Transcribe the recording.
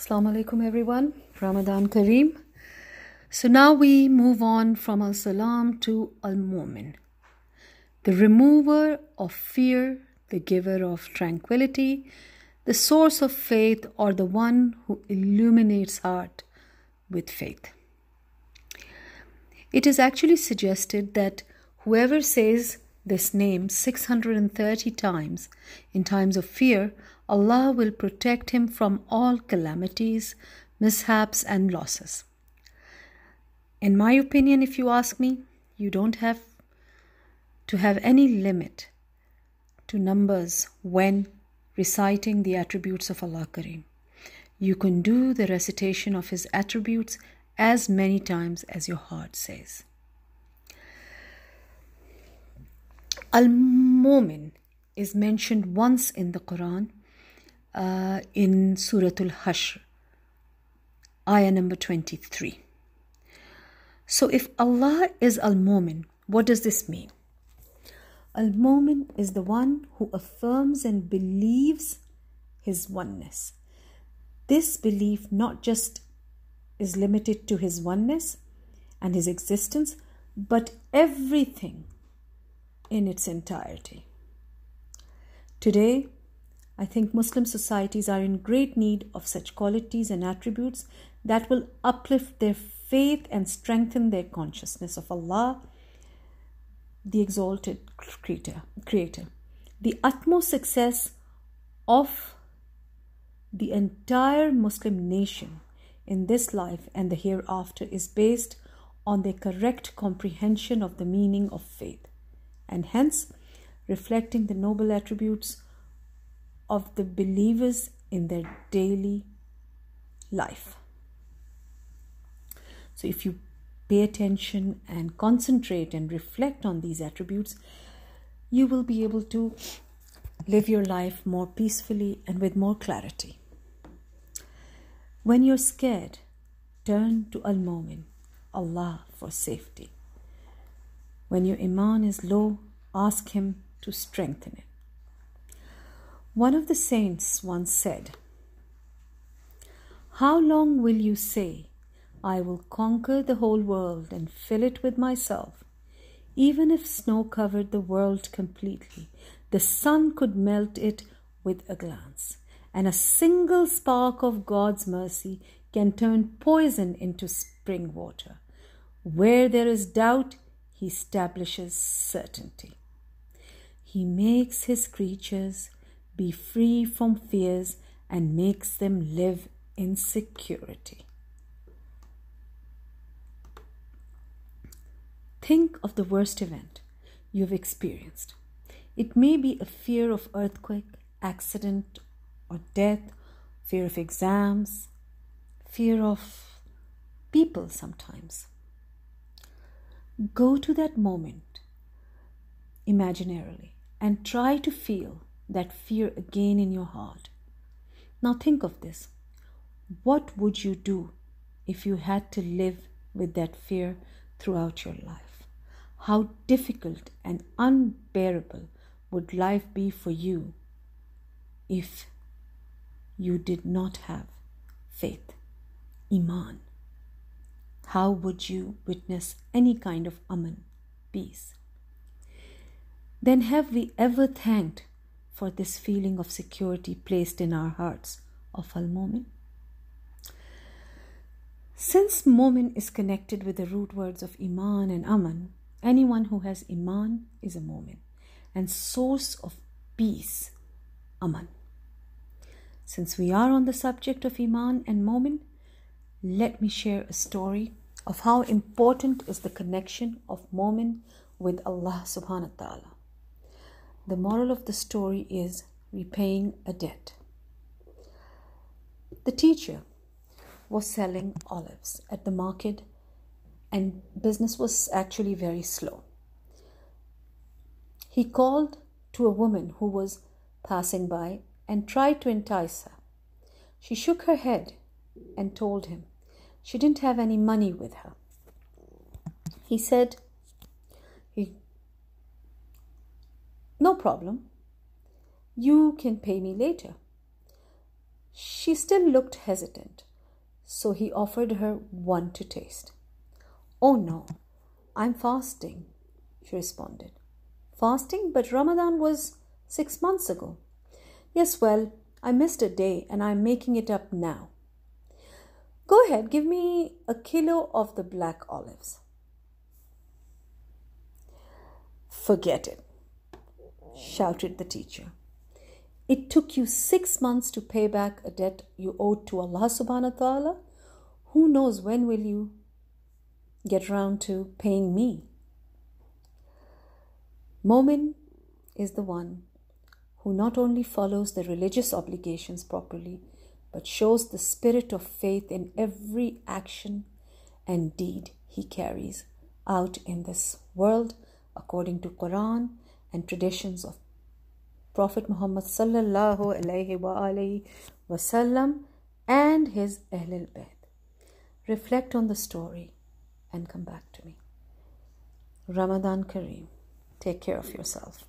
Assalamu alaikum everyone. Ramadan Kareem. So now we move on from Al Salam to Al Mu'min, the remover of fear, the giver of tranquility, the source of faith, or the one who illuminates heart with faith. It is actually suggested that whoever says this name 630 times in times of fear, Allah will protect him from all calamities, mishaps, and losses. In my opinion, if you ask me, you don't have to have any limit to numbers when reciting the attributes of Allah Kareem. You can do the recitation of His attributes as many times as your heart says. Al Mumin is mentioned once in the Quran uh, in Surah Al Hashr, ayah number 23. So, if Allah is Al Mumin, what does this mean? Al Mumin is the one who affirms and believes His oneness. This belief not just is limited to His oneness and His existence, but everything in its entirety. Today, I think Muslim societies are in great need of such qualities and attributes that will uplift their faith and strengthen their consciousness of Allah, the exalted creator. creator. The utmost success of the entire Muslim nation in this life and the hereafter is based on their correct comprehension of the meaning of faith and hence reflecting the noble attributes of the believers in their daily life. So, if you pay attention and concentrate and reflect on these attributes, you will be able to live your life more peacefully and with more clarity. When you're scared, turn to Al Mumin, Allah, for safety. When your Iman is low, ask Him to strengthen it. One of the saints once said, How long will you say, I will conquer the whole world and fill it with myself? Even if snow covered the world completely, the sun could melt it with a glance, and a single spark of God's mercy can turn poison into spring water. Where there is doubt, he establishes certainty. He makes his creatures be free from fears and makes them live in security. Think of the worst event you've experienced. It may be a fear of earthquake, accident, or death, fear of exams, fear of people sometimes. Go to that moment imaginarily and try to feel that fear again in your heart. Now think of this. What would you do if you had to live with that fear throughout your life? How difficult and unbearable would life be for you if you did not have faith, Iman? How would you witness any kind of aman, peace? Then have we ever thanked for this feeling of security placed in our hearts of Al Mumin? Since Mumin is connected with the root words of Iman and Aman, anyone who has Iman is a Mumin and source of peace, Aman. Since we are on the subject of Iman and Mumin, let me share a story of how important is the connection of Mumin with Allah subhanahu wa ta'ala. The moral of the story is repaying a debt. The teacher was selling olives at the market and business was actually very slow. He called to a woman who was passing by and tried to entice her. She shook her head and told him, she didn't have any money with her. He said, he, No problem. You can pay me later. She still looked hesitant, so he offered her one to taste. Oh no, I'm fasting, she responded. Fasting? But Ramadan was six months ago. Yes, well, I missed a day and I'm making it up now. Go ahead, give me a kilo of the black olives. Forget it, shouted the teacher. It took you six months to pay back a debt you owed to Allah subhanahu wa ta'ala. Who knows when will you get round to paying me? Momin is the one who not only follows the religious obligations properly, but shows the spirit of faith in every action and deed he carries out in this world according to Quran and traditions of Prophet Muhammad sallallahu alaihi wasallam and his Ahlul Bayt. Reflect on the story and come back to me. Ramadan Kareem. Take care of yourself.